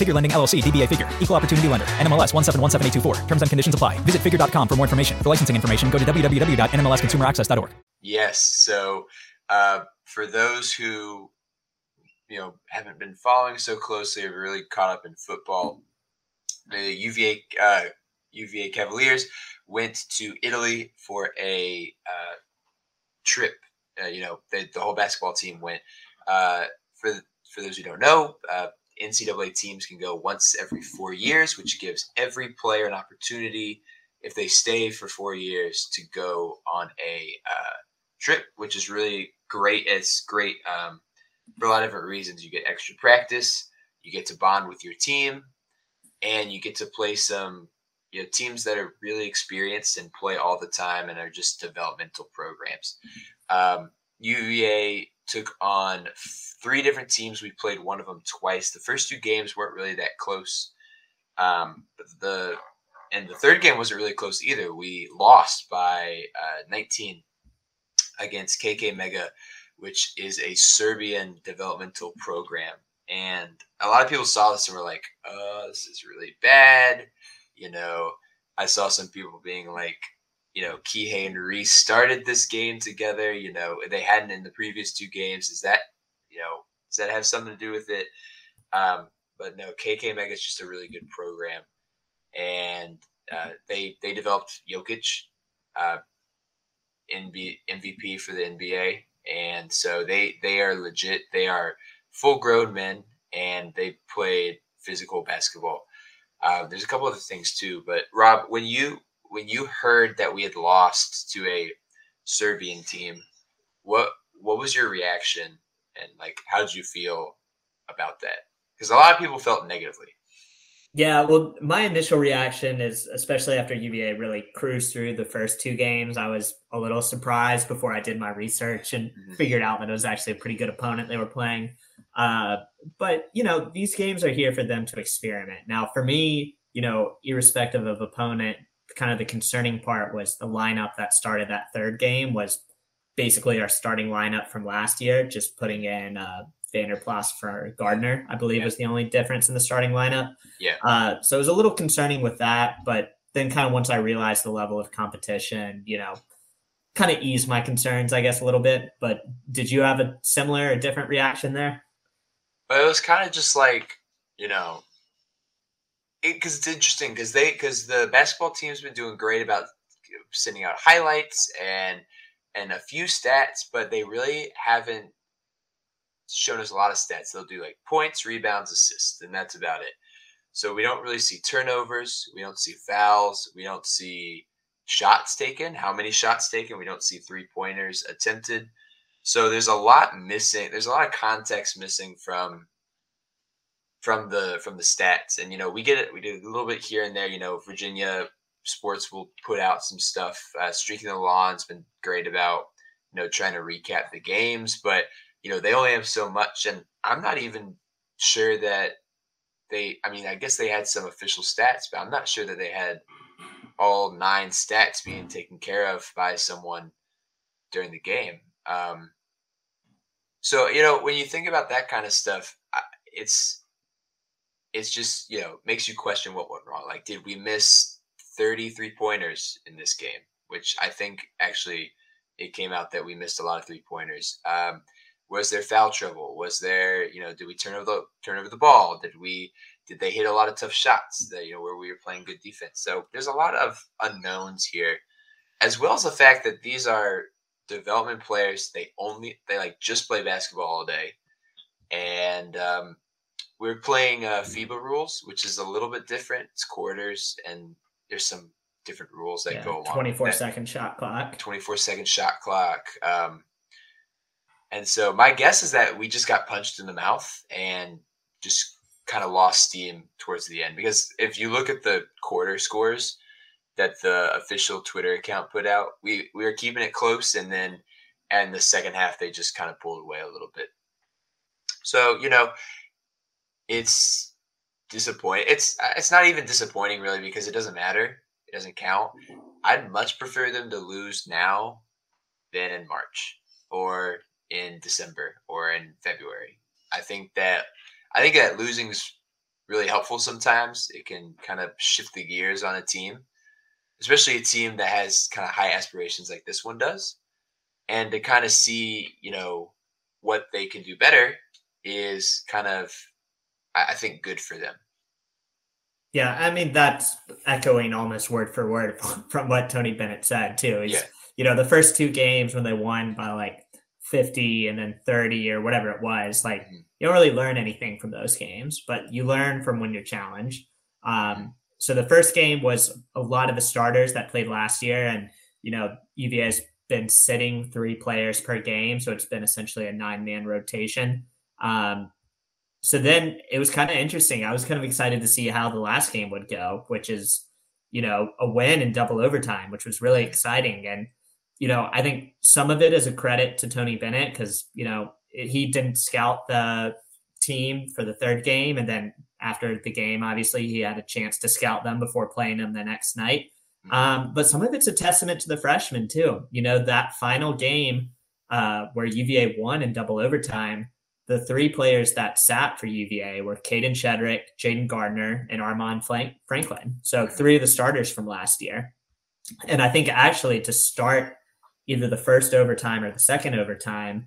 Figure Lending LLC, DBA Figure, Equal Opportunity Lender, NMLS 1717824. Terms and conditions apply. Visit figure.com for more information. For licensing information, go to www.nmlsconsumeraccess.org. Yes. So, uh, for those who you know haven't been following so closely or really caught up in football, the UVA uh, UVA Cavaliers went to Italy for a uh, trip. Uh, you know, the, the whole basketball team went. Uh, for for those who don't know, uh, NCAA teams can go once every four years, which gives every player an opportunity, if they stay for four years, to go on a uh, trip, which is really great. It's great um, for a lot of different reasons. You get extra practice, you get to bond with your team, and you get to play some you know teams that are really experienced and play all the time and are just developmental programs. Um, UVA took on three different teams. We played one of them twice. The first two games weren't really that close. Um, the and the third game wasn't really close either. We lost by uh, 19 against KK Mega, which is a Serbian developmental program. And a lot of people saw this and were like, "Oh, this is really bad." You know, I saw some people being like, you know, Kihei and Reece started this game together. You know, they hadn't in the previous two games. Is that, you know, does that have something to do with it? Um, but no, KK Mega is just a really good program, and uh, they they developed Jokic, uh, NB, MVP for the NBA, and so they they are legit. They are full grown men, and they played physical basketball. Uh, there's a couple other things too, but Rob, when you when you heard that we had lost to a Serbian team, what what was your reaction and like how did you feel about that? Because a lot of people felt negatively. Yeah, well, my initial reaction is, especially after UVA really cruised through the first two games, I was a little surprised before I did my research and mm-hmm. figured out that it was actually a pretty good opponent they were playing. Uh, but you know, these games are here for them to experiment. Now, for me, you know, irrespective of opponent, kind of the concerning part was the lineup that started that third game was basically our starting lineup from last year, just putting in uh, Vander Plas for Gardner, I believe yeah. was the only difference in the starting lineup. Yeah. Uh, so it was a little concerning with that, but then kind of once I realized the level of competition, you know, kind of eased my concerns, I guess, a little bit. But did you have a similar or different reaction there? But it was kind of just like, you know, because it, it's interesting because they because the basketball team's been doing great about sending out highlights and and a few stats, but they really haven't shown us a lot of stats. They'll do like points, rebounds, assists, and that's about it. So we don't really see turnovers, we don't see fouls, we don't see shots taken. How many shots taken? We don't see three pointers attempted. So there's a lot missing. There's a lot of context missing from from the from the stats. And you know, we get it. We do a little bit here and there. You know, Virginia sports will put out some stuff. Uh, Streaking the Lawn's been great about you know trying to recap the games, but you know they only have so much, and I'm not even sure that they. I mean, I guess they had some official stats, but I'm not sure that they had all nine stats being taken care of by someone during the game. Um, so you know when you think about that kind of stuff, it's it's just you know makes you question what went wrong. Like, did we miss 33 pointers in this game? Which I think actually it came out that we missed a lot of three pointers. Um, was there foul trouble? Was there you know did we turn over the turn over the ball? Did we did they hit a lot of tough shots that you know where we were playing good defense? So there's a lot of unknowns here, as well as the fact that these are development players. They only they like just play basketball all day, and um, we're playing uh, FIBA rules, which is a little bit different. It's quarters, and there's some different rules that yeah, go along. 24 second shot clock. 24 second shot clock. Um, and so my guess is that we just got punched in the mouth and just kind of lost steam towards the end. Because if you look at the quarter scores that the official Twitter account put out, we, we were keeping it close. And then, and the second half, they just kind of pulled away a little bit. So, you know, it's disappointing. It's uh, it's not even disappointing really because it doesn't matter. It doesn't count. I'd much prefer them to lose now than in March or in December or in February. I think that I think that losing is really helpful sometimes. It can kind of shift the gears on a team, especially a team that has kind of high aspirations like this one does. And to kind of see, you know, what they can do better is kind of, I think, good for them. Yeah, I mean that's echoing almost word for word from what Tony Bennett said too. Is yeah. you know the first two games when they won by like 50 and then 30 or whatever it was like mm-hmm. you don't really learn anything from those games but you learn from when you're challenged um, mm-hmm. so the first game was a lot of the starters that played last year and you know uva has been sitting three players per game so it's been essentially a nine man rotation um, so then it was kind of interesting i was kind of excited to see how the last game would go which is you know a win in double overtime which was really exciting and you know, I think some of it is a credit to Tony Bennett because, you know, he didn't scout the team for the third game. And then after the game, obviously, he had a chance to scout them before playing them the next night. Mm-hmm. Um, but some of it's a testament to the freshmen, too. You know, that final game uh, where UVA won in double overtime, the three players that sat for UVA were Kadin Shedrick, Jayden Gardner, and Armaan Franklin. So three of the starters from last year. And I think actually to start either the first overtime or the second overtime,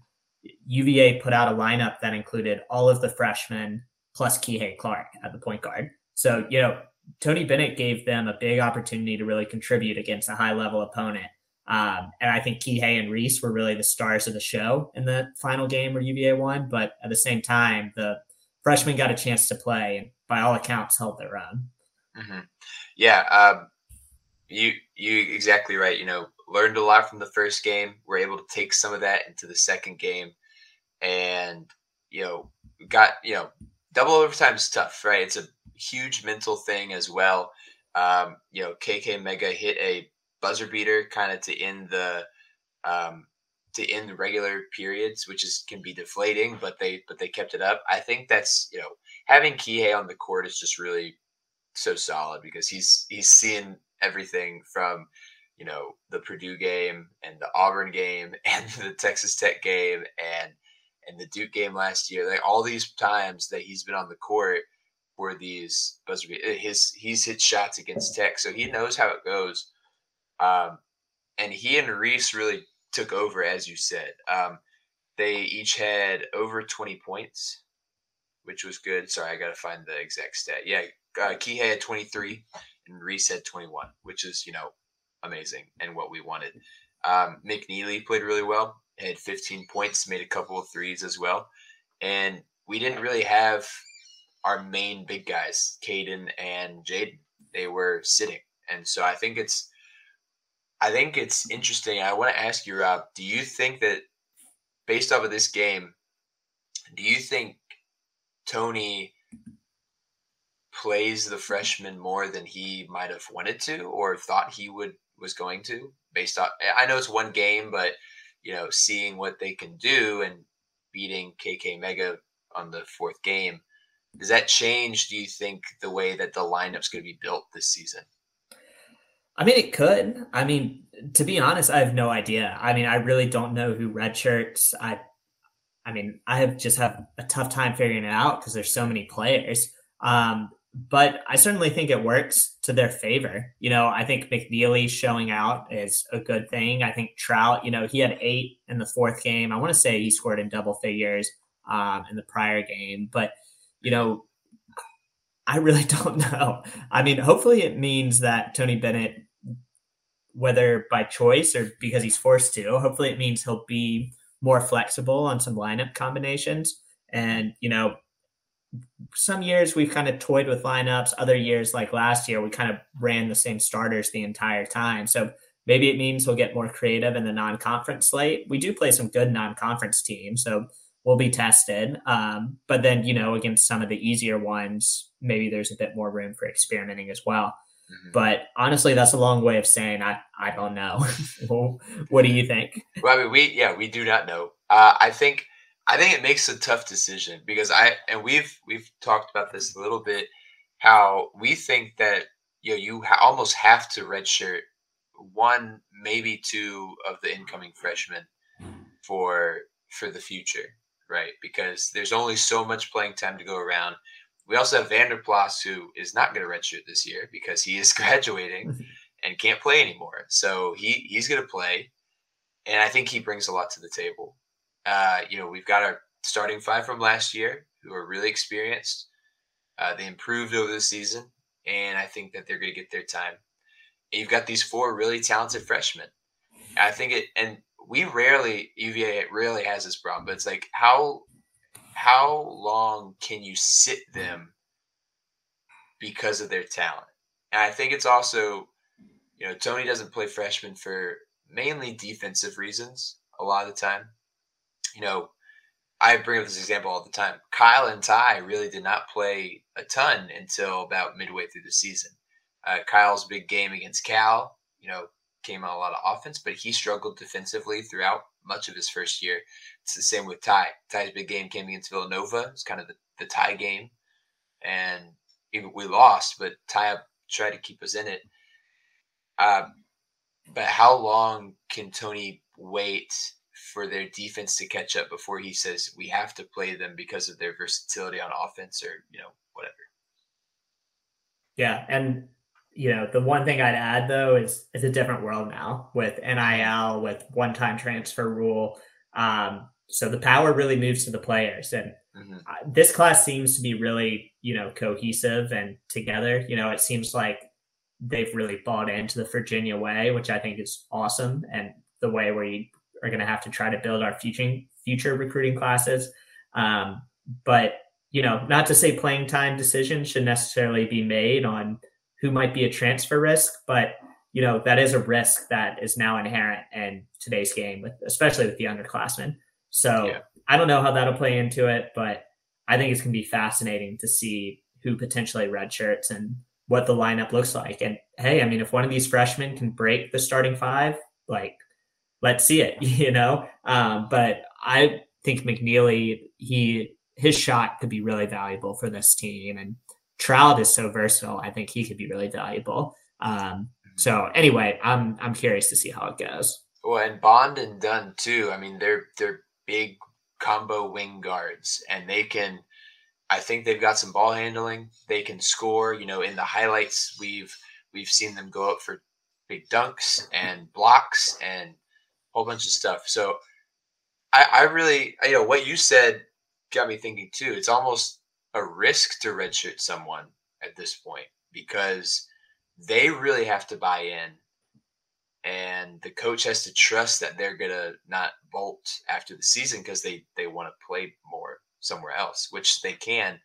UVA put out a lineup that included all of the freshmen plus Kihei Clark at the point guard. So, you know, Tony Bennett gave them a big opportunity to really contribute against a high level opponent. Um, and I think Kihei and Reece were really the stars of the show in the final game where UVA won. But at the same time, the freshmen got a chance to play and by all accounts held their own. Mm-hmm. Yeah. Um, you, you exactly right. You know, learned a lot from the first game. We're able to take some of that into the second game, and you know, got you know, double overtime is tough, right? It's a huge mental thing as well. Um, you know, KK Mega hit a buzzer beater kind of to end the um, to end the regular periods, which is can be deflating, but they but they kept it up. I think that's you know having Kihei on the court is just really so solid because he's he's seeing everything from you know the Purdue game and the Auburn game and the Texas Tech game and and the Duke game last year. Like all these times that he's been on the court were these buzzer eh, his he's hit shots against Tech, so he knows how it goes. Um, and he and Reece really took over, as you said. Um, they each had over 20 points, which was good. Sorry, I got to find the exact stat. Yeah, uh, Kihei had 23 and Reece had 21, which is, you know, amazing and what we wanted. Um, McKneely played really well, had 15 points, made a couple of threes as well. And we didn't really have our main big guys, Kadin and Jayden. They were sitting. And so I think it's I think it's interesting. I want to ask you, Rob, do you think that based off of this game, do you think Tony plays the freshman more than he might have wanted to or thought he would was going to based on I know it's one game, but you know, seeing what they can do and beating KK Mega on the fourth game, does that change, do you think, the way that the lineup's gonna be built this season? I mean, it could. I mean, to be honest, I have no idea. I mean, I really don't know who redshirts. I, I mean, I have just have a tough time figuring it out because there's so many players. Um, but I certainly think it works to their favor. You know, I think McKneely showing out is a good thing. I think Traudt, you know, he had eight in the fourth game. I want to say he scored in double figures um, in the prior game, but you know, I really don't know. I mean, hopefully it means that Tony Bennett, whether by choice or because he's forced to, hopefully it means he'll be more flexible on some lineup combinations. And, you know, some years we've kind of toyed with lineups. Other years, like last year, we kind of ran the same starters the entire time. So maybe it means we'll get more creative in the non-conference slate. We do play some good non-conference teams, so we'll be tested. Um, but then, you know, against some of the easier ones, maybe there's a bit more room for experimenting as well. Mm-hmm. But honestly, that's a long way of saying I I don't know. what do you think? Well, I mean, we yeah we do not know. Uh, I think I think it makes a tough decision because I and we've we've talked about this a little bit how we think that you know you ha- almost have to redshirt one maybe two of the incoming freshmen for for the future right because there's only so much playing time to go around we also have Vander Plas who is not going to redshirt this year because he is graduating and can't play anymore so he he's going to play and I think he brings a lot to the table uh, you know we've got our starting five from last year who are really experienced uh, they improved over the season and I think that they're going to get their time. And you've got these four really talented freshmen. I think it, and we rarely UVA rarely has this problem, but it's like how how long can you sit them because of their talent? And I think it's also, you know, Tony doesn't play freshmen for mainly defensive reasons a lot of the time. You know, I bring up this example all the time. Kyle and Ty really did not play a ton until about midway through the season. Uh, Kyle's big game against Cal, you know, came on a lot of offense, but he struggled defensively throughout much of his first year. It's the same with Ty. Ty's big game came against Villanova. It's kind of the, the tie game. And we lost, but Ty tried to keep us in it. Uh, but how long can Tony wait for their defense to catch up before he says we have to play them because of their versatility on offense or you know whatever. Yeah, and you know the one thing I'd add though is it's a different world now with NIL with one-time transfer rule. Um, so the power really moves to the players, and mm-hmm. this class seems to be really you know cohesive and together. You know, it seems like they've really bought into the Virginia way, which I think is awesome, and the way you are going to have to try to build our future future recruiting classes. Um, but you know, not to say playing time decisions should necessarily be made on who might be a transfer risk, but you know that is a risk that is now inherent in today's game, with especially with the underclassmen. So yeah. I don't know how that'll play into it, but I think it's going to be fascinating to see who potentially redshirts and what the lineup looks like. And hey, I mean, if one of these freshmen can break the starting five, like let's see it, you know. Um, but I think McKneely, he his shot could be really valuable for this team, and Traudt is so versatile. I think he could be really valuable. Um, so anyway, I'm I'm curious to see how it goes. Well, and Bond and Dunn too. I mean, they're they're big combo wing guards, and they can. I think they've got some ball handling. They can score. You know, in the highlights, we've we've seen them go up for big dunks and blocks and a whole bunch of stuff. So I, I really, you know, what you said got me thinking too. It's almost a risk to redshirt someone at this point because they really have to buy in and the coach has to trust that they're gonna not bolt after the season because they they want to play more somewhere else which they can.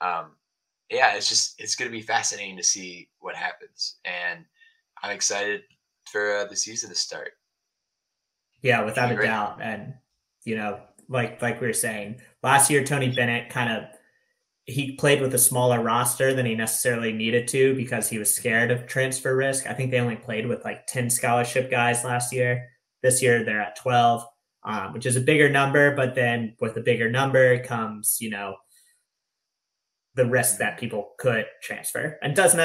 Um yeah it's just it's gonna be fascinating to see what happens and i'm excited for uh, the season to start. Yeah, without a doubt. And you know, like like we were saying, last year Tony Bennett kind of he played with a smaller roster than he necessarily needed to because he was scared of transfer risk. I think they only played with like 10 scholarship guys last year. This year they're at 12, um, which is a bigger number. But then with a bigger number comes, you know, the risk that people could transfer and doesn't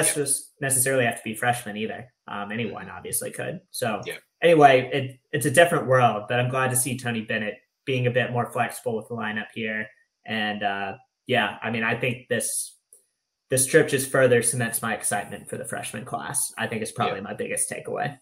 necessarily have to be freshmen either. Um, anyone obviously could. So yeah anyway, it, it's a different world, but I'm glad to see Tony Bennett being a bit more flexible with the lineup here. And uh, yeah, I mean, I think this this trip just further cements my excitement for the freshman class. I think it's probably yeah. my biggest takeaway.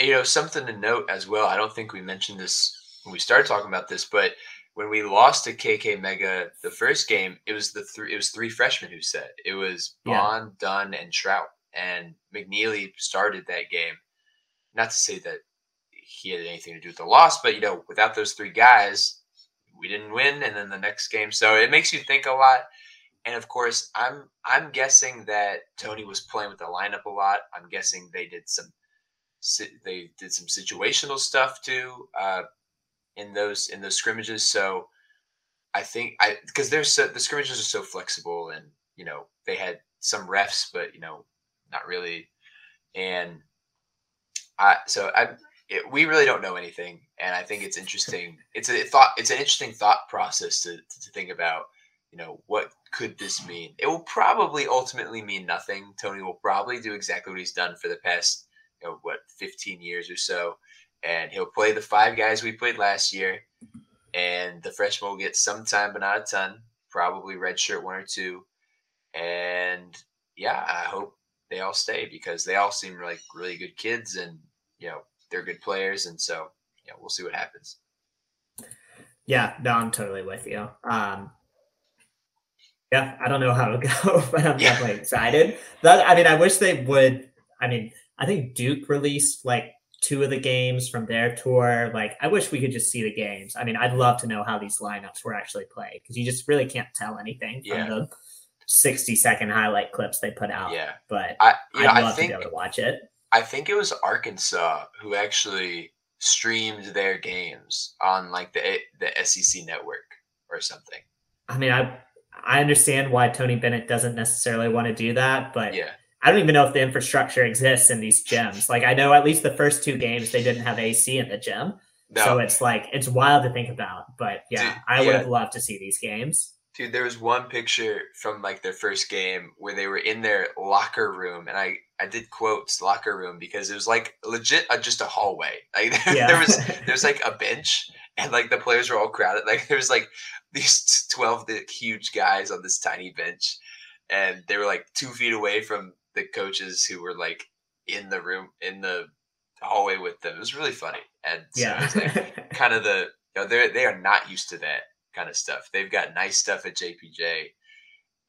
You know, something to note as well. I don't think we mentioned this when we started talking about this, but when we lost to KK Mega the first game, it was the three it was three freshmen who said it was Bond, yeah. Dunn, and Traudt, and McKneely started that game not to say that he had anything to do with the loss, but you know, without those three guys, we didn't win. And then the next game, so it makes you think a lot. And of course, I'm I'm guessing that Tony was playing with the lineup a lot. I'm guessing they did some they did some situational stuff too uh, in those in those scrimmages. So I think I because there's so, the scrimmages are so flexible, and you know they had some refs, but you know not really. And I so I it, we really don't know anything, and I think it's interesting. It's a thought. It's an interesting thought process to to think about. You know, what could this mean? It will probably ultimately mean nothing. Tony will probably do exactly what he's done for the past, you know, what, 15 years or so. And he'll play the five guys we played last year. And the freshman will get some time, but not a ton. Probably redshirt one or two. And yeah, I hope they all stay because they all seem like really good kids and, you know, they're good players. And so, yeah, we'll see what happens. Yeah, no, I'm totally with you. Um, yeah, I don't know how it'll go, but I'm yeah. definitely excited. That, I mean, I wish they would. I mean, I think Duke released like two of the games from their tour. Like, I wish we could just see the games. I mean, I'd love to know how these lineups were actually played because you just really can't tell anything from yeah. the 60 second highlight clips they put out. Yeah. But I, I'd love think, to be able to watch it. I think it was Arkansas who actually streamed their games on like the the SEC network or something. I mean, I I understand why Tony Bennett doesn't necessarily want to do that, but yeah. I don't even know if the infrastructure exists in these gyms. Like I know at least the first two games they didn't have AC in the gym. No. So it's like it's wild to think about. But yeah, Dude, I would yeah. have loved to see these games. Dude, there was one picture from like their first game where they were in their locker room, and I I did quotes locker room because it was like legit uh, just a hallway. Like yeah. there was there's like a bench, and like the players were all crowded. Like there was like these 12 huge guys on this tiny bench and they were like two feet away from the coaches who were like in the room in the hallway with them it was really funny and so yeah it was like kind of the you know they're they are not used to that kind of stuff they've got nice stuff at jpj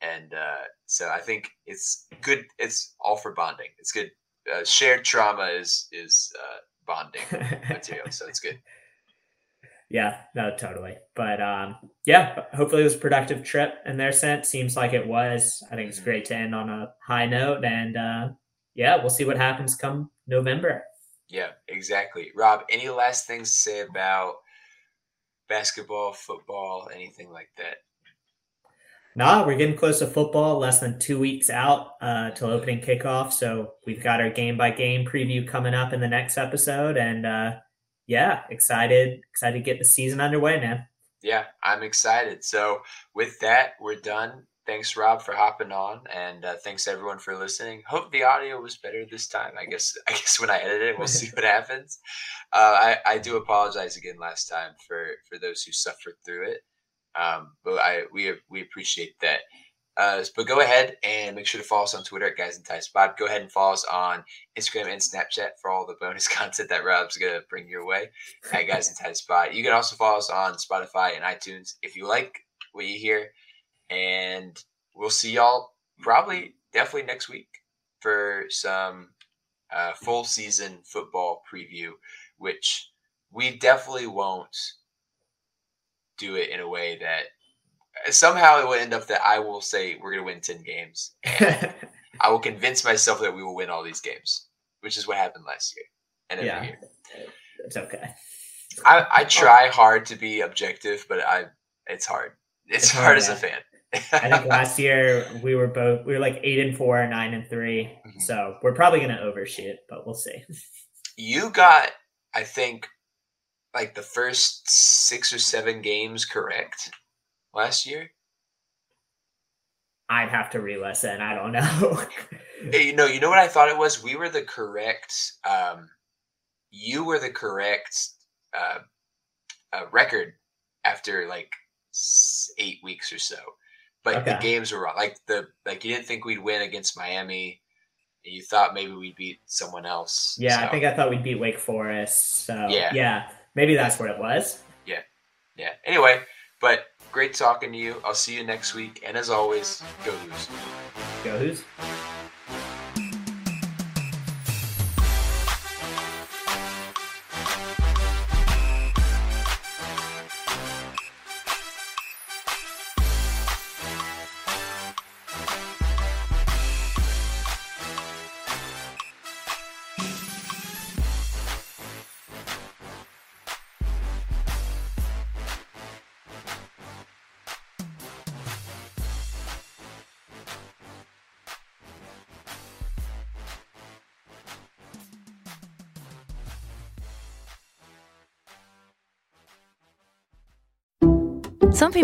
and uh, so i think it's good it's all for bonding it's good uh, shared trauma is is uh, bonding material so it's good yeah, no, totally. But um, yeah, hopefully it was a productive trip in their sense. Seems like it was. I think it's great to end on a high note. And uh, yeah, we'll see what happens come November. Yeah, exactly. Rob, any last things to say about basketball, football, anything like that? Nah, we're getting close to football. Less than two weeks out uh, till opening kickoff. So we've got our game by game preview coming up in the next episode, and uh, yeah, excited, excited to get the season underway, man. Yeah, I'm excited. So with that, we're done. Thanks, Rob, for hopping on, and uh, thanks everyone for listening. Hope the audio was better this time. I guess I guess when I edit it, we'll see what happens. Uh, I I do apologize again last time for for those who suffered through it, um, but I we we appreciate that. Uh, but go ahead and make sure to follow us on Twitter at Guys in Tight Spot. Go ahead and follow us on Instagram and Snapchat for all the bonus content that Rob's gonna bring your way at Guys in Tight Spot. You can also follow us on Spotify and iTunes if you like what you hear. And we'll see y'all probably definitely next week for some uh, full season football preview, which we definitely won't do it in a way that somehow it will end up that I will say we're going to win 10 games. I will convince myself that we will win all these games, which is what happened last year and every yeah, year. It's okay. I, I try hard to be objective, but I it's hard. It's, it's hard, hard as a fan. I think last year we were both we were like eight and four, nine and 3 mm-hmm. So we're probably gonna overshoot, but we'll see. You got, I think, like the first six or seven games correct last year? I'd have to re-listen. I don't know. hey, you know, you know what I thought it was? We were the correct. Um, you were the correct uh, uh, record after like eight weeks or so, but okay. the games were wrong. Like the like you didn't think we'd win against Miami. You thought maybe we'd beat someone else. Yeah, so. I think I thought we'd beat Wake Forest. So yeah, yeah, maybe that's what it was. Yeah, yeah. Anyway, but Great talking to you. I'll see you next week. And as always, go Hoos. Go Hoos.